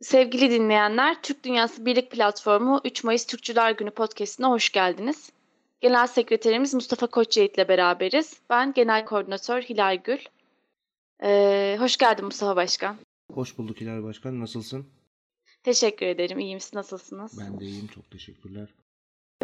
Sevgili dinleyenler, Türk Dünyası Birlik Platformu 3 Mayıs Türkçüler Günü podcastine hoş geldiniz. Genel Sekreterimiz Mustafa Koçyiğit ile beraberiz. Ben Genel Koordinatör Hilal Gül. Ee, hoş geldin Mustafa Başkan. Hoş bulduk Hilal Başkan. Nasılsın? Teşekkür ederim. İyiyim. Siz nasılsınız? Ben de iyiyim. Çok teşekkürler.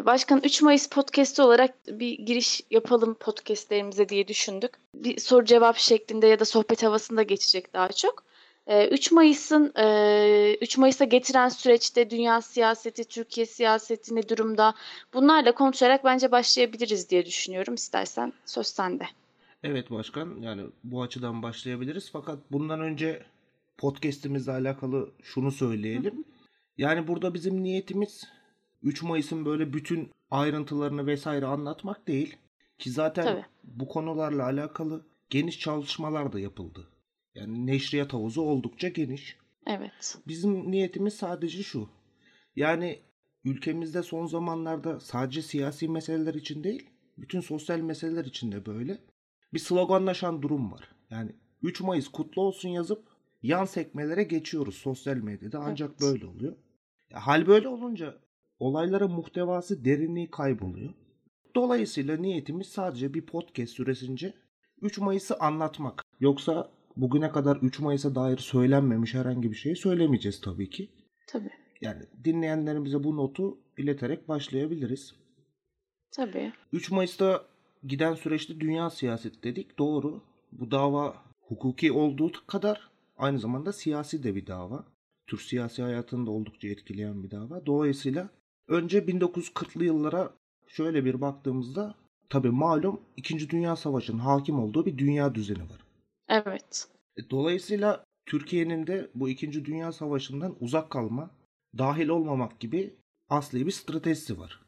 Başkan 3 Mayıs podcast'i olarak bir giriş yapalım podcastlerimize diye düşündük. Bir soru cevap şeklinde ya da sohbet havasında geçecek daha çok. 3 ee, Mayıs'ın 3 e, Mayıs'a getiren süreçte dünya siyaseti, Türkiye siyaseti ne durumda? Bunlarla konuşarak bence başlayabiliriz diye düşünüyorum. İstersen söz sende. Evet başkan yani bu açıdan başlayabiliriz fakat bundan önce podcast'imizle alakalı şunu söyleyelim. Yani burada bizim niyetimiz 3 Mayıs'ın böyle bütün ayrıntılarını vesaire anlatmak değil. Ki zaten Tabii. bu konularla alakalı geniş çalışmalar da yapıldı. Yani neşriyat havuzu oldukça geniş. Evet. Bizim niyetimiz sadece şu. Yani ülkemizde son zamanlarda sadece siyasi meseleler için değil, bütün sosyal meseleler için de böyle bir sloganlaşan durum var. Yani 3 Mayıs kutlu olsun yazıp yan sekmelere geçiyoruz sosyal medyada ancak evet. böyle oluyor. Ya, hal böyle olunca olaylara muhtevası derinliği kayboluyor. Dolayısıyla niyetimiz sadece bir podcast süresince 3 Mayıs'ı anlatmak. Yoksa bugüne kadar 3 Mayıs'a dair söylenmemiş herhangi bir şeyi söylemeyeceğiz tabii ki. Tabii. Yani dinleyenlerimize bu notu ileterek başlayabiliriz. Tabii. 3 Mayıs'ta giden süreçte dünya siyaseti dedik. Doğru. Bu dava hukuki olduğu kadar aynı zamanda siyasi de bir dava. Türk siyasi hayatını da oldukça etkileyen bir dava. Dolayısıyla önce 1940'lı yıllara şöyle bir baktığımızda tabi malum 2. Dünya Savaşı'nın hakim olduğu bir dünya düzeni var. Evet. E, dolayısıyla Türkiye'nin de bu 2. Dünya Savaşı'ndan uzak kalma, dahil olmamak gibi asli bir stratejisi var.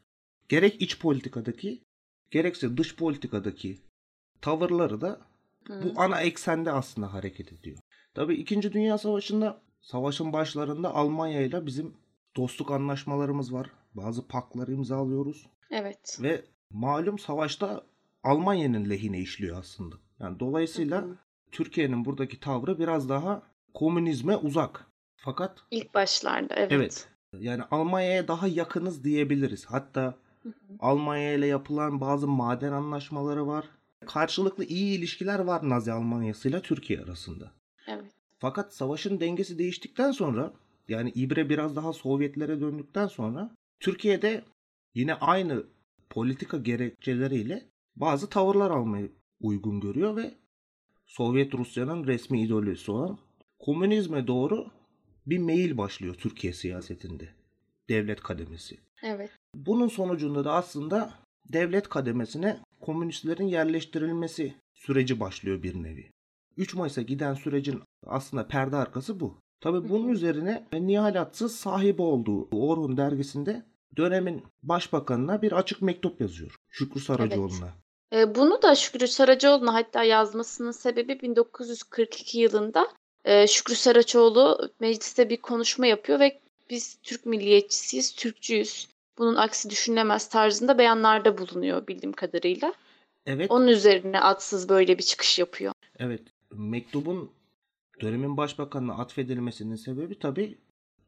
Gerek iç politikadaki, gerekse dış politikadaki tavırları da Hı. bu ana eksende aslında hareket ediyor. Tabii 2. Dünya Savaşı'nda savaşın başlarında Almanya ile bizim dostluk anlaşmalarımız var. Bazı pakları imzalıyoruz. Evet. Ve malum savaşta Almanya'nın lehine işliyor aslında. Yani dolayısıyla Hı. Türkiye'nin buradaki tavrı biraz daha komünizme uzak. Fakat ilk başlarda evet. Evet. Yani Almanya'ya daha yakınız diyebiliriz. Hatta Almanya ile yapılan bazı maden anlaşmaları var. Karşılıklı iyi ilişkiler var Nazi Almanyası ile Türkiye arasında. Evet. Fakat savaşın dengesi değiştikten sonra yani İbre biraz daha Sovyetlere döndükten sonra Türkiye'de yine aynı politika gerekçeleriyle bazı tavırlar almayı uygun görüyor ve Sovyet Rusya'nın resmi ideolojisi olan komünizme doğru bir meyil başlıyor Türkiye siyasetinde. Devlet kademesi. Evet. Bunun sonucunda da aslında devlet kademesine komünistlerin yerleştirilmesi süreci başlıyor bir nevi. 3 Mayıs'a giden sürecin aslında perde arkası bu. Tabi bunun üzerine Nihal Atsız sahibi olduğu Orhun dergisinde dönemin başbakanına bir açık mektup yazıyor. Şükrü Saracoğlu'na. Evet. E, bunu da Şükrü Saracoğlu'na hatta yazmasının sebebi 1942 yılında e, Şükrü Saraçoğlu mecliste bir konuşma yapıyor ve biz Türk milliyetçisiyiz, Türkçüyüz. Bunun aksi düşünülemez tarzında beyanlarda bulunuyor bildiğim kadarıyla. Evet. Onun üzerine atsız böyle bir çıkış yapıyor. Evet. Mektubun dönemin başbakanına atfedilmesinin sebebi tabii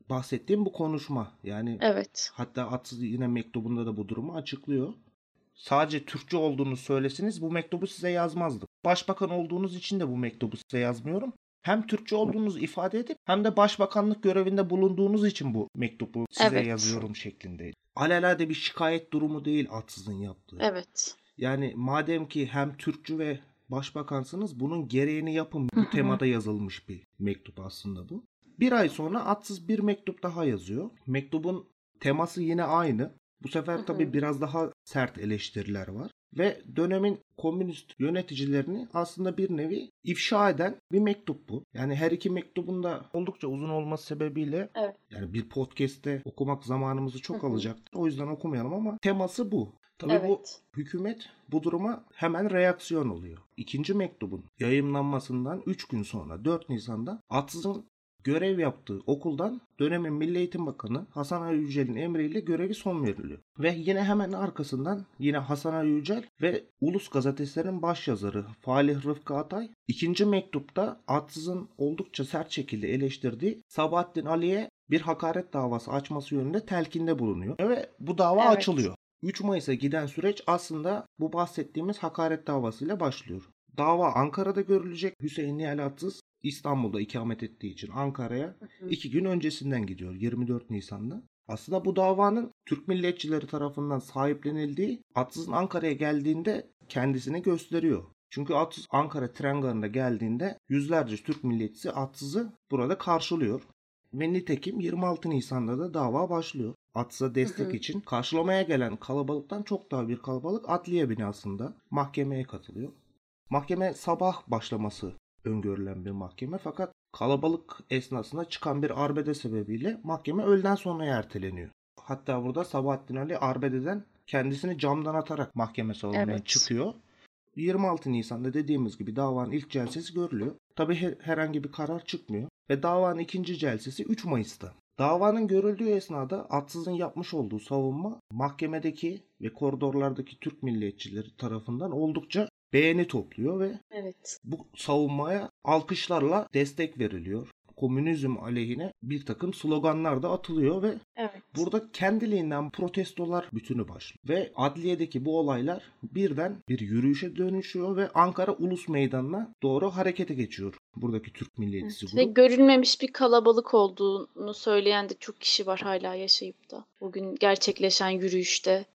bahsettiğim bu konuşma. Yani Evet. hatta atsız yine mektubunda da bu durumu açıklıyor sadece Türkçe olduğunu söyleseniz bu mektubu size yazmazdım. Başbakan olduğunuz için de bu mektubu size yazmıyorum. Hem Türkçe olduğunuzu ifade edip hem de başbakanlık görevinde bulunduğunuz için bu mektubu size evet. yazıyorum şeklindeydi. Alelade bir şikayet durumu değil Atsız'ın yaptığı. Evet. Yani madem ki hem Türkçü ve başbakansınız bunun gereğini yapın. Bu temada yazılmış bir mektup aslında bu. Bir ay sonra Atsız bir mektup daha yazıyor. Mektubun teması yine aynı. Bu sefer tabii biraz daha sert eleştiriler var ve dönemin komünist yöneticilerini aslında bir nevi ifşa eden bir mektup bu. Yani her iki mektubun da oldukça uzun olması sebebiyle evet. yani bir podcast'te okumak zamanımızı çok alacak. O yüzden okumayalım ama teması bu. Tabii evet. bu hükümet bu duruma hemen reaksiyon oluyor. İkinci mektubun yayınlanmasından 3 gün sonra 4 Nisan'da Atsız'ın görev yaptığı okuldan dönemin Milli Eğitim Bakanı Hasan Ali Yücel'in emriyle görevi son veriliyor. Ve yine hemen arkasından yine Hasan Ali Yücel ve Ulus gazetesinin başyazarı Falih Rıfkı Atay ikinci mektupta Atsız'ın oldukça sert şekilde eleştirdiği Sabahattin Ali'ye bir hakaret davası açması yönünde telkinde bulunuyor. Ve bu dava Evet. açılıyor. 3 Mayıs'a giden süreç aslında bu bahsettiğimiz hakaret davasıyla başlıyor. Dava Ankara'da görülecek. Hüseyin Nihal Atsız İstanbul'da ikamet ettiği için Ankara'ya iki gün öncesinden gidiyor 24 Nisan'da. Aslında bu davanın Türk milliyetçileri tarafından sahiplenildiği Atsız'ın Ankara'ya geldiğinde kendisini gösteriyor. Çünkü Atsız Ankara tren garına geldiğinde yüzlerce Türk milliyetçisi Atsız'ı burada karşılıyor. Ve nitekim 26 Nisan'da da dava başlıyor. Atsız'a destek Hı hı. için karşılamaya gelen kalabalıktan çok daha bir kalabalık adliye binasında mahkemeye katılıyor. Mahkeme sabah başlaması öngörülen bir mahkeme fakat kalabalık esnasında çıkan bir arbede sebebiyle mahkeme öğleden sonra erteleniyor. Hatta burada Sabahattin Ali arbededen kendisini camdan atarak mahkeme salonundan Evet. çıkıyor. 26 Nisan'da dediğimiz gibi davanın ilk celsesi görülüyor. Tabi herhangi bir karar çıkmıyor ve davanın ikinci celsesi 3 Mayıs'ta. Davanın görüldüğü esnada Atsız'ın yapmış olduğu savunma mahkemedeki ve koridorlardaki Türk milliyetçileri tarafından oldukça beğeni topluyor ve Evet. bu savunmaya alkışlarla destek veriliyor. Komünizm aleyhine bir takım sloganlar da atılıyor ve Evet. burada kendiliğinden protestolar bütünü başlıyor. Ve adliyedeki bu olaylar birden bir yürüyüşe dönüşüyor ve Ankara Ulus Meydanı'na doğru harekete geçiyor. Buradaki Türk milliyetçisi Ve grubu. görülmemiş bir kalabalık olduğunu söyleyen de çok kişi var hala yaşayıp da. Bugün gerçekleşen yürüyüşte.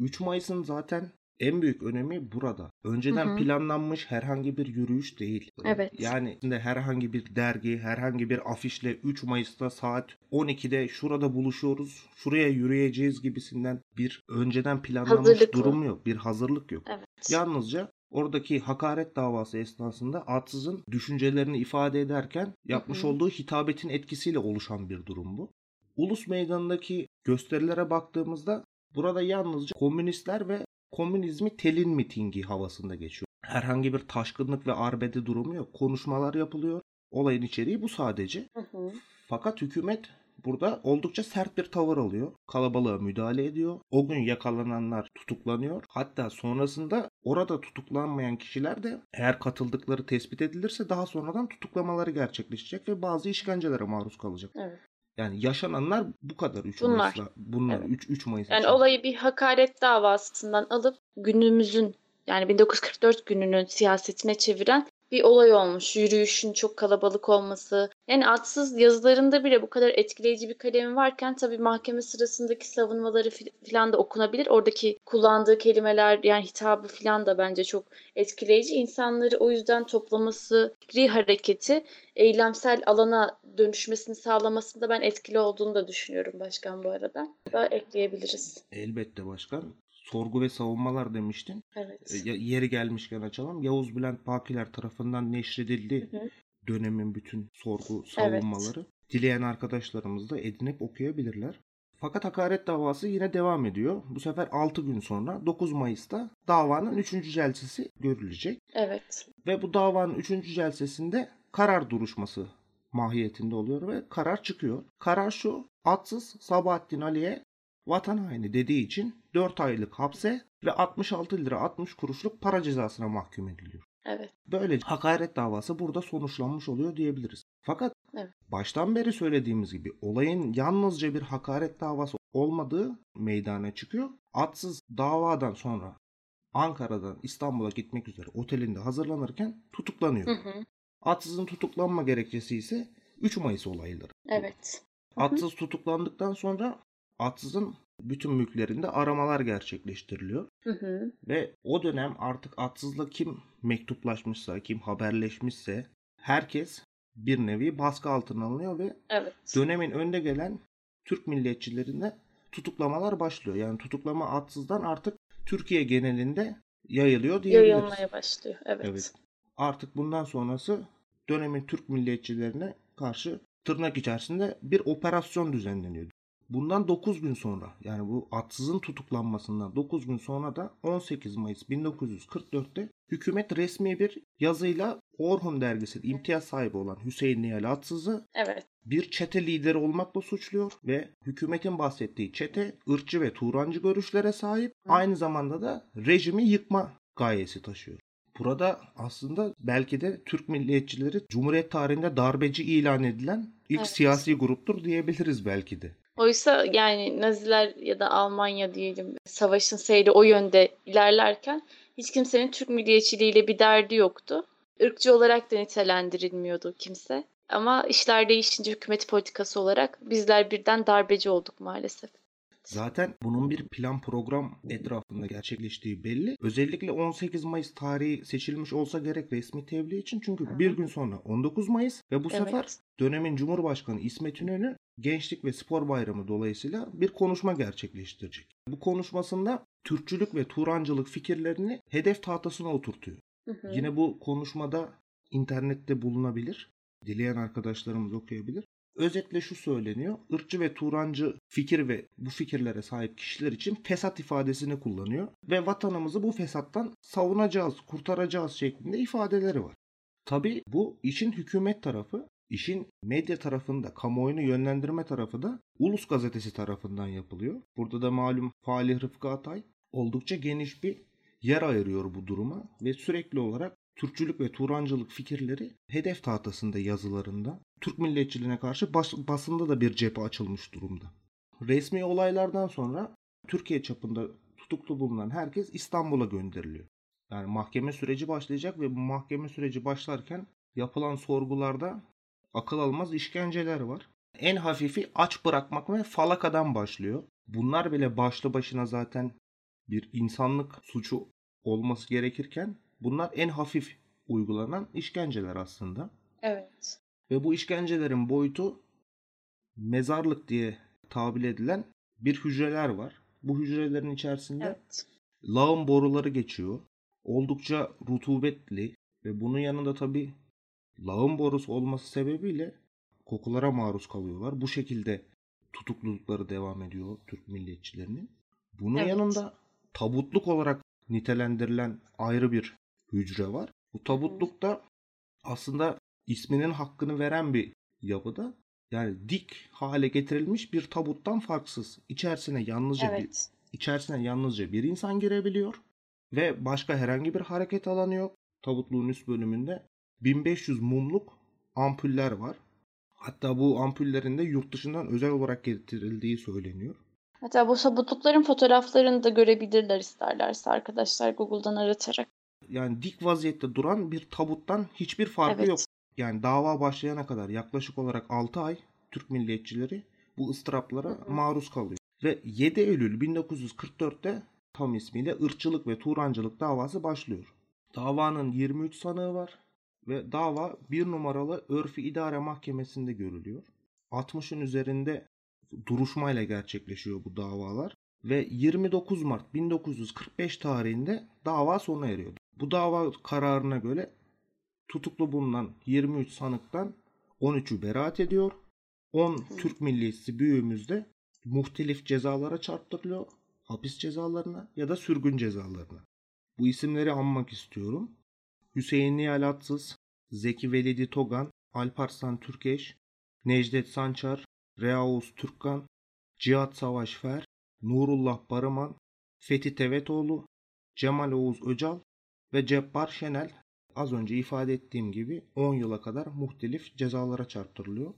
3 Mayıs'ın zaten en büyük önemi burada. Önceden Hı hı. planlanmış herhangi bir yürüyüş değil. Evet. Yani herhangi bir dergi, herhangi bir afişle 3 Mayıs'ta saat 12'de şurada buluşuyoruz, şuraya yürüyeceğiz gibisinden bir önceden planlanmış Hazırlıklı. durum yok. Bir hazırlık yok. Evet. Yalnızca oradaki hakaret davası esnasında Atsız'ın düşüncelerini ifade ederken yapmış Hı hı. olduğu hitabetin etkisiyle oluşan bir durum bu. Ulus Meydanı'ndaki gösterilere baktığımızda burada yalnızca komünistler ve komünizmi telin mitingi havasında geçiyor. Herhangi bir taşkınlık ve arbede durumu yok. Konuşmalar yapılıyor. Olayın içeriği bu sadece. Hı hı. Fakat hükümet burada oldukça sert bir tavır alıyor. Kalabalığa müdahale ediyor. O gün yakalananlar tutuklanıyor. Hatta sonrasında orada tutuklanmayan kişiler de eğer katıldıkları tespit edilirse daha sonradan tutuklamaları gerçekleşecek ve bazı işkencelere maruz kalacak. Evet. Yani yaşananlar bu kadar 3 Bunlar. Mayıs'la. Bunlar Evet. 3 3 Mayıs Yani için. olayı bir hakaret davasından alıp günümüzün yani 1944 gününün siyasetine çeviren bir olay olmuş. Yürüyüşün çok kalabalık olması. Yani atsız yazılarında bile bu kadar etkileyici bir kalemi varken tabii mahkeme sırasındaki savunmaları fi- filan da okunabilir. Oradaki kullandığı kelimeler yani hitabı filan da bence çok etkileyici. İnsanları o yüzden toplaması, fikri hareketi eylemsel alana dönüşmesini sağlamasında ben etkili olduğunu da düşünüyorum başkan bu arada. Da ekleyebiliriz. Elbette başkan. Sorgu ve savunmalar demiştin. Evet. E, Yeri gelmişken açalım. Yavuz Bülent Bakiler tarafından neşredildi Hı hı. dönemin bütün sorgu savunmaları. Dileyen arkadaşlarımız da edinip okuyabilirler. Fakat hakaret davası yine devam ediyor. Bu sefer 6 gün sonra 9 Mayıs'ta davanın 3. celsesi görülecek. Evet. Ve bu davanın 3. celsesinde karar duruşması mahiyetinde oluyor ve karar çıkıyor. Karar şu. Atsız Sabahattin Ali'ye vatan haini dediği için 4 aylık hapse ve 66 lira 60 kuruşluk para cezasına mahkum ediliyor. Evet. Böylece hakaret davası burada sonuçlanmış oluyor diyebiliriz. Fakat Evet. baştan beri söylediğimiz gibi olayın yalnızca bir hakaret davası olmadığı meydana çıkıyor. Atsız davadan sonra Ankara'dan İstanbul'a gitmek üzere otelinde hazırlanırken tutuklanıyor. Hı hı. Atsız'ın tutuklanma gerekçesi ise 3 Mayıs olayları. Evet. Atsız tutuklandıktan sonra Atsız'ın bütün mülklerinde aramalar gerçekleştiriliyor. Hı hı. Ve o dönem artık Atsız'la kim mektuplaşmışsa, kim haberleşmişse herkes bir nevi baskı altına alınıyor ve Evet. dönemin önde gelen Türk milliyetçilerinde tutuklamalar başlıyor. Yani tutuklama Atsız'dan artık Türkiye genelinde yayılıyor diyebiliriz. Yayılmaya başlıyor. Evet. Evet. Artık bundan sonrası dönemin Türk milliyetçilerine karşı tırnak içerisinde bir operasyon düzenleniyor. Bundan 9 gün sonra yani bu atsızın tutuklanmasından 9 gün sonra da 18 Mayıs 1944'te hükümet resmi bir yazıyla Orhun dergisinin imtiyaz sahibi olan Hüseyin Nihal Atsız'ı Evet. bir çete lideri olmakla suçluyor ve hükümetin bahsettiği çete ırkçı ve Turancı görüşlere sahip aynı zamanda da rejimi yıkma gayesi taşıyor. Burada aslında belki de Türk milliyetçileri Cumhuriyet tarihinde darbeci ilan edilen ilk Evet. siyasi gruptur diyebiliriz belki de. Oysa yani Naziler ya da Almanya diyelim savaşın seyri o yönde ilerlerken hiç kimsenin Türk milliyetçiliğiyle bir derdi yoktu. Irkçı olarak da nitelendirilmiyordu kimse. Ama işler değişince hükümet politikası olarak bizler birden darbeci olduk maalesef. Zaten bunun bir plan program etrafında gerçekleştiği belli. Özellikle 18 Mayıs tarihi seçilmiş olsa gerek resmi tebliğ için. Çünkü bir gün sonra 19 Mayıs ve bu Evet. sefer dönemin Cumhurbaşkanı İsmet İnönü Gençlik ve Spor Bayramı dolayısıyla bir konuşma gerçekleştirecek. Bu konuşmasında Türkçülük ve Turancılık fikirlerini hedef tahtasına oturtuyor. Hı hı. Yine bu konuşmada internette bulunabilir. Dileyen arkadaşlarımız okuyabilir. Özetle şu söyleniyor. Irkçı ve Turancı fikir ve bu fikirlere sahip kişiler için fesat ifadesini kullanıyor. Ve vatanımızı bu fesattan savunacağız, kurtaracağız şeklinde ifadeleri var. Tabi bu işin hükümet tarafı, işin medya tarafında, kamuoyunu yönlendirme tarafı da Ulus Gazetesi tarafından yapılıyor. Burada da malum Falih Rıfkı Atay oldukça geniş bir yer ayırıyor bu duruma ve sürekli olarak Türkçülük ve Turancılık fikirleri hedef tahtasında yazılarında Türk milliyetçiliğine karşı bas- basında da bir cephe açılmış durumda. Resmi olaylardan sonra Türkiye çapında tutuklu bulunan herkes İstanbul'a gönderiliyor. Yani mahkeme süreci başlayacak ve bu mahkeme süreci başlarken yapılan sorgularda akıl almaz işkenceler var. En hafifi aç bırakmak ve falakadan başlıyor. Bunlar bile başlı başına zaten bir insanlık suçu olması gerekirken bunlar en hafif uygulanan işkenceler aslında. Evet. Ve bu işkencelerin boyutu mezarlık diye tabir edilen bir hücreler var. Bu hücrelerin içerisinde Evet. lağım boruları geçiyor. Oldukça rutubetli ve bunun yanında tabi lağım borusu olması sebebiyle kokulara maruz kalıyorlar. Bu şekilde tutuklulukları devam ediyor Türk milliyetçilerinin. Bunun Evet. yanında tabutluk olarak nitelendirilen ayrı bir hücre var. Bu tabutlukta aslında isminin hakkını veren bir yapıda. Yani dik hale getirilmiş bir tabuttan farksız. İçerisine yalnızca bir Evet. İçerisine yalnızca bir insan girebiliyor ve başka herhangi bir hareket alanı yok. Tabutluğun üst bölümünde 1500 mumluk ampuller var. Hatta bu ampullerin de yurt dışından özel olarak getirildiği söyleniyor. Hatta bu sabutlukların fotoğraflarını da görebilirler isterlerse arkadaşlar Google'dan aratarak. Yani dik vaziyette duran bir tabuttan hiçbir farkı Evet. yok. Yani dava başlayana kadar yaklaşık olarak 6 ay Türk milliyetçileri bu ıstıraplara Hı hı. maruz kalıyor. Ve 7 Eylül 1944'te tam ismiyle ırkçılık ve Turancılık davası başlıyor. Davanın 23 sanığı var ve dava bir numaralı Örfi İdare Mahkemesi'nde görülüyor. 60'ın üzerinde duruşmayla gerçekleşiyor bu davalar ve 29 Mart 1945 tarihinde dava sona eriyor. Bu dava kararına göre tutuklu bulunan 23 sanıktan 13'ü beraat ediyor. 10 Türk milliyetçisi büyüğümüz de muhtelif cezalara çarptırılıyor. Hapis cezalarına ya da sürgün cezalarına. Bu isimleri anmak istiyorum. Hüseyin Nihal Atsız, Zeki Velidi Togan, Alparslan Türkeş, Necdet Sançar, Reauz Türkkan, Cihat Savaş Fer, Nurullah Barıman, Fethi Tevetoğlu, Cemal Oğuz Öcal ve Cebbar Şenel az önce ifade ettiğim gibi 10 yıla kadar muhtelif cezalara çarptırılıyor.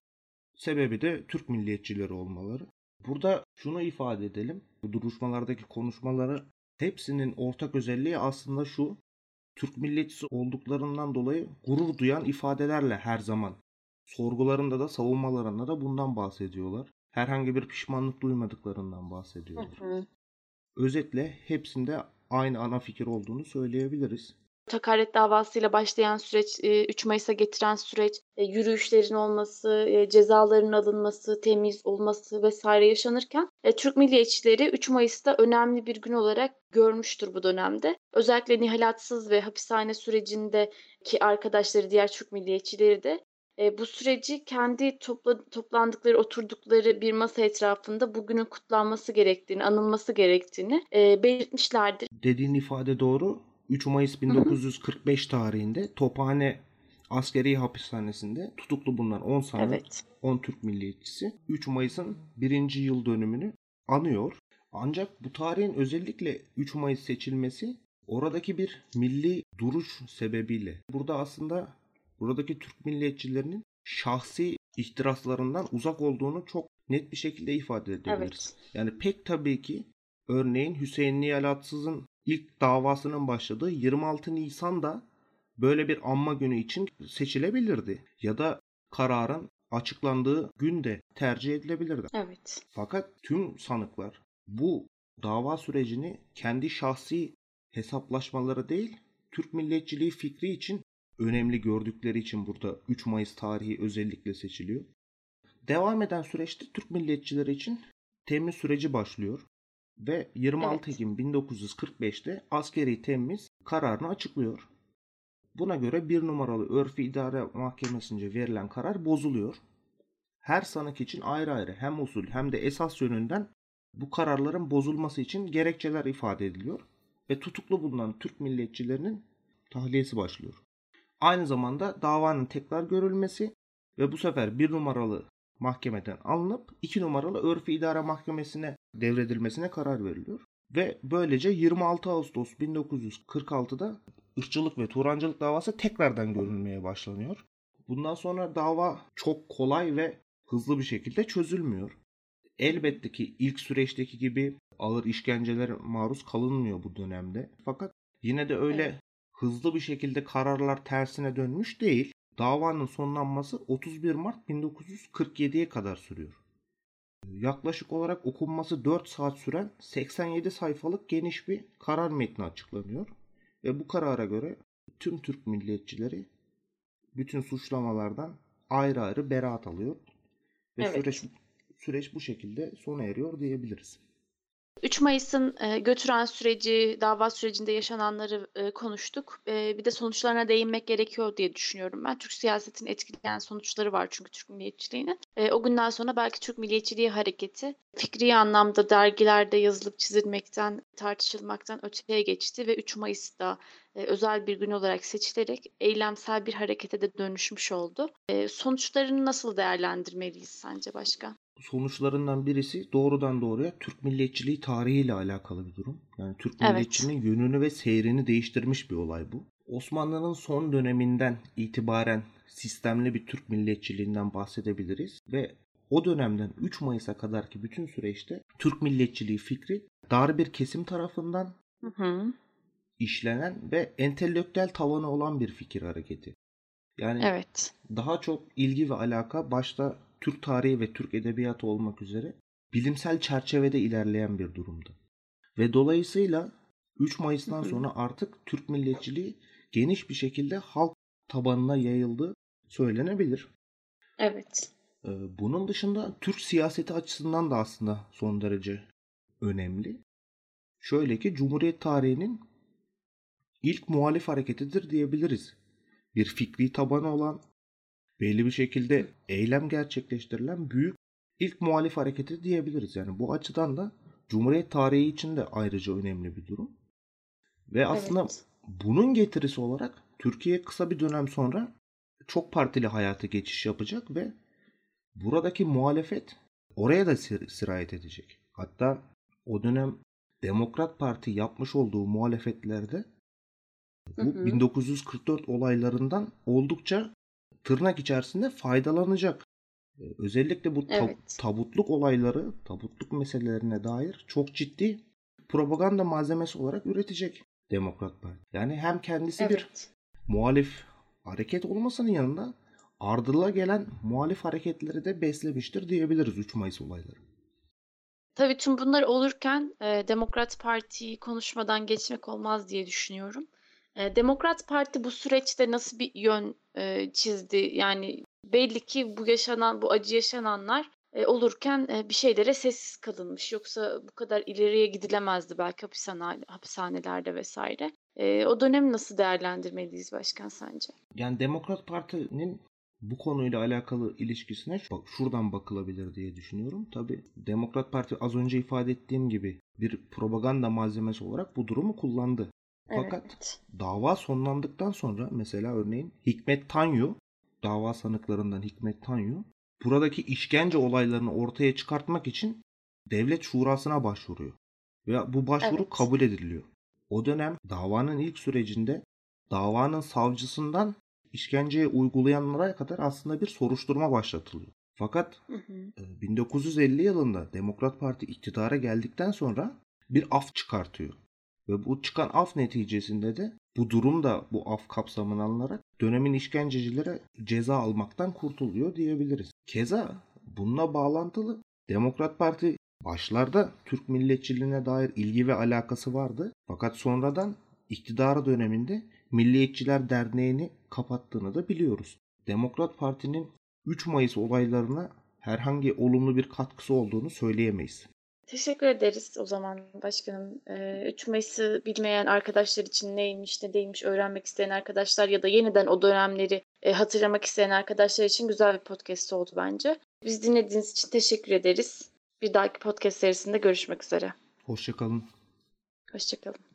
Sebebi de Türk milliyetçileri olmaları. Burada şunu ifade edelim. Bu duruşmalardaki konuşmaları hepsinin ortak özelliği aslında şu. Türk milliyetçisi olduklarından dolayı gurur duyan ifadelerle her zaman sorgularında da savunmalarında da bundan bahsediyorlar. Herhangi bir pişmanlık duymadıklarından bahsediyorlar. Hı hı. Özetle hepsinde aynı ana fikir olduğunu söyleyebiliriz. Hakaret davasıyla başlayan süreç, e, 3 Mayıs'a getiren süreç, e, yürüyüşlerin olması, e, cezaların alınması, temiz olması vesaire yaşanırken e, Türk milliyetçileri 3 Mayıs'ta önemli bir gün olarak görmüştür bu dönemde. Özellikle Nihal Atsız ve hapishane sürecindeki arkadaşları, diğer Türk milliyetçileri de e, bu süreci kendi topla, toplandıkları, oturdukları bir masa etrafında bugünün kutlanması gerektiğini, anılması gerektiğini e, belirtmişlerdir. Dediğin ifade doğru. 3 Mayıs 1945 tarihinde Tophane askeri hapishanesinde tutuklu bulunan 10 sanık, Evet. 10 Türk milliyetçisi 3 Mayıs'ın birinci yıl dönümünü anıyor. Ancak bu tarihin özellikle 3 Mayıs seçilmesi oradaki bir milli duruş sebebiyle. Burada aslında buradaki Türk milliyetçilerinin şahsi ihtiraslarından uzak olduğunu çok net bir şekilde ifade edebiliriz. Evet. Yani pek tabii ki örneğin Hüseyin Niyalatsız'ın ilk davasının başladığı 26 Nisan'da böyle bir anma günü için seçilebilirdi. Ya da kararın açıklandığı gün de tercih edilebilirdi. Evet. Fakat tüm sanıklar bu dava sürecini kendi şahsi hesaplaşmaları değil, Türk milliyetçiliği fikri için önemli gördükleri için burada 3 Mayıs tarihi özellikle seçiliyor. Devam eden süreçte Türk milliyetçileri için temiz süreci başlıyor ve 26 Evet. Ekim 1945'te askeri temiz kararını açıklıyor. Buna göre bir numaralı Örfi İdare Mahkemesi'nce verilen karar bozuluyor. Her sanık için ayrı ayrı hem usul hem de esas yönünden bu kararların bozulması için gerekçeler ifade ediliyor ve tutuklu bulunan Türk milliyetçilerinin tahliyesi başlıyor. Aynı zamanda davanın tekrar görülmesi ve bu sefer bir numaralı mahkemeden alınıp iki numaralı Örfi İdare Mahkemesi'ne devredilmesine karar veriliyor. Ve böylece 26 Ağustos 1946'da ırkçılık ve Turancılık davası tekrardan görülmeye başlanıyor. Bundan sonra dava çok kolay ve hızlı bir şekilde çözülmüyor. Elbette ki ilk süreçteki gibi ağır işkencelere maruz kalınmıyor bu dönemde. Fakat yine de öyle hızlı bir şekilde kararlar tersine dönmüş değil. Davanın sonlanması 31 Mart 1947'ye kadar sürüyor. Yaklaşık olarak okunması 4 saat süren 87 sayfalık geniş bir karar metni açıklanıyor. Ve bu karara göre tüm Türk milliyetçileri bütün suçlamalardan ayrı ayrı beraat alıyor. Ve Evet. süreç süreç bu şekilde sona eriyor diyebiliriz. 3 Mayıs'ın e, götüren süreci, dava sürecinde yaşananları e, konuştuk. E, bir de sonuçlarına değinmek gerekiyor diye düşünüyorum ben. Türk siyasetinin etkileyen sonuçları var çünkü Türk milliyetçiliğinin. E, o günden sonra belki Türk milliyetçiliği hareketi fikri anlamda dergilerde yazılıp çizilmekten, tartışılmaktan öteye geçti ve 3 Mayıs'ta e, özel bir gün olarak seçilerek eylemsel bir harekete de dönüşmüş oldu. Sonuçlarını nasıl değerlendirmeliyiz sence başkan? Sonuçlarından birisi doğrudan doğruya Türk milliyetçiliği tarihiyle alakalı bir durum. Yani Türk Evet. milliyetçiliğinin yönünü ve seyrini değiştirmiş bir olay bu. Osmanlı'nın son döneminden itibaren sistemli bir Türk milliyetçiliğinden bahsedebiliriz ve o dönemden 3 Mayıs'a kadarki bütün süreçte Türk milliyetçiliği fikri dar bir kesim tarafından Hı hı. işlenen ve entelektüel tavanı olan bir fikir hareketi. Yani Evet. daha çok ilgi ve alaka başta Türk tarihi ve Türk edebiyatı olmak üzere bilimsel çerçevede ilerleyen bir durumdu. Ve dolayısıyla 3 Mayıs'tan sonra artık Türk milliyetçiliği geniş bir şekilde halk tabanına yayıldı söylenebilir. Evet. Ee, Bunun dışında Türk siyaseti açısından da aslında son derece önemli. Şöyle ki Cumhuriyet tarihinin ilk muhalif hareketidir diyebiliriz. Bir fikri tabanı olan, belli bir şekilde eylem gerçekleştirilen büyük ilk muhalif hareketi diyebiliriz. Yani bu açıdan da Cumhuriyet tarihi için de ayrıca önemli bir durum. Ve aslında Evet. bunun getirisi olarak Türkiye kısa bir dönem sonra çok partili hayata geçiş yapacak ve buradaki muhalefet oraya da sir- sirayet edecek. Hatta o dönem Demokrat Parti yapmış olduğu muhalefetlerde bu Hı hı. 1944 olaylarından oldukça tırnak içerisinde faydalanacak. Ee, Özellikle bu tab- Evet. tabutluk olayları, tabutluk meselelerine dair çok ciddi propaganda malzemesi olarak üretecek Demokrat Parti. Yani hem kendisi bir Evet. muhalif hareket olmasının yanında ardıla gelen muhalif hareketleri de beslemiştir diyebiliriz 3 Mayıs olayları. Tabii tüm bunlar olurken e, Demokrat Parti'yi konuşmadan geçmek olmaz diye düşünüyorum. Demokrat Parti bu süreçte nasıl bir yön e, çizdi? Yani belli ki bu yaşanan, bu acı yaşananlar e, olurken e, bir şeylere sessiz kalınmış. Yoksa bu kadar ileriye gidilemezdi belki hapishane, hapishanelerde vesaire. E, o dönemi nasıl değerlendirmeliyiz başkan sence? Yani Demokrat Parti'nin bu konuyla alakalı ilişkisine bak şuradan bakılabilir diye düşünüyorum. Tabi Demokrat Parti az önce ifade ettiğim gibi bir propaganda malzemesi olarak bu durumu kullandı. Fakat Evet. dava sonlandıktan sonra mesela örneğin Hikmet Tanyu, dava sanıklarından Hikmet Tanyu, buradaki işkence olaylarını ortaya çıkartmak için devlet şurasına başvuruyor. Ve bu başvuru Evet. kabul ediliyor. O dönem davanın ilk sürecinde davanın savcısından işkenceye uygulayanlara kadar aslında bir soruşturma başlatılıyor. Fakat Hı hı. e, 1950 yılında Demokrat Parti iktidara geldikten sonra bir af çıkartıyor. Ve bu çıkan af neticesinde de bu durum da bu af kapsamına alınarak dönemin işkencecilere ceza almaktan kurtuluyor diyebiliriz. Keza bununla bağlantılı Demokrat Parti başlarda Türk milliyetçiliğine dair ilgi ve alakası vardı. Fakat sonradan iktidara döneminde Milliyetçiler Derneği'ni kapattığını da biliyoruz. Demokrat Parti'nin 3 Mayıs olaylarına herhangi olumlu bir katkısı olduğunu söyleyemeyiz. Teşekkür ederiz o zaman başkanım. Ee, 3 Mayıs'ı bilmeyen arkadaşlar için neymiş ne değilmiş öğrenmek isteyen arkadaşlar ya da yeniden o dönemleri e, hatırlamak isteyen arkadaşlar için güzel bir podcast oldu bence. Biz dinlediğiniz için teşekkür ederiz. Bir dahaki podcast serisinde görüşmek üzere. Hoşçakalın. Hoşçakalın.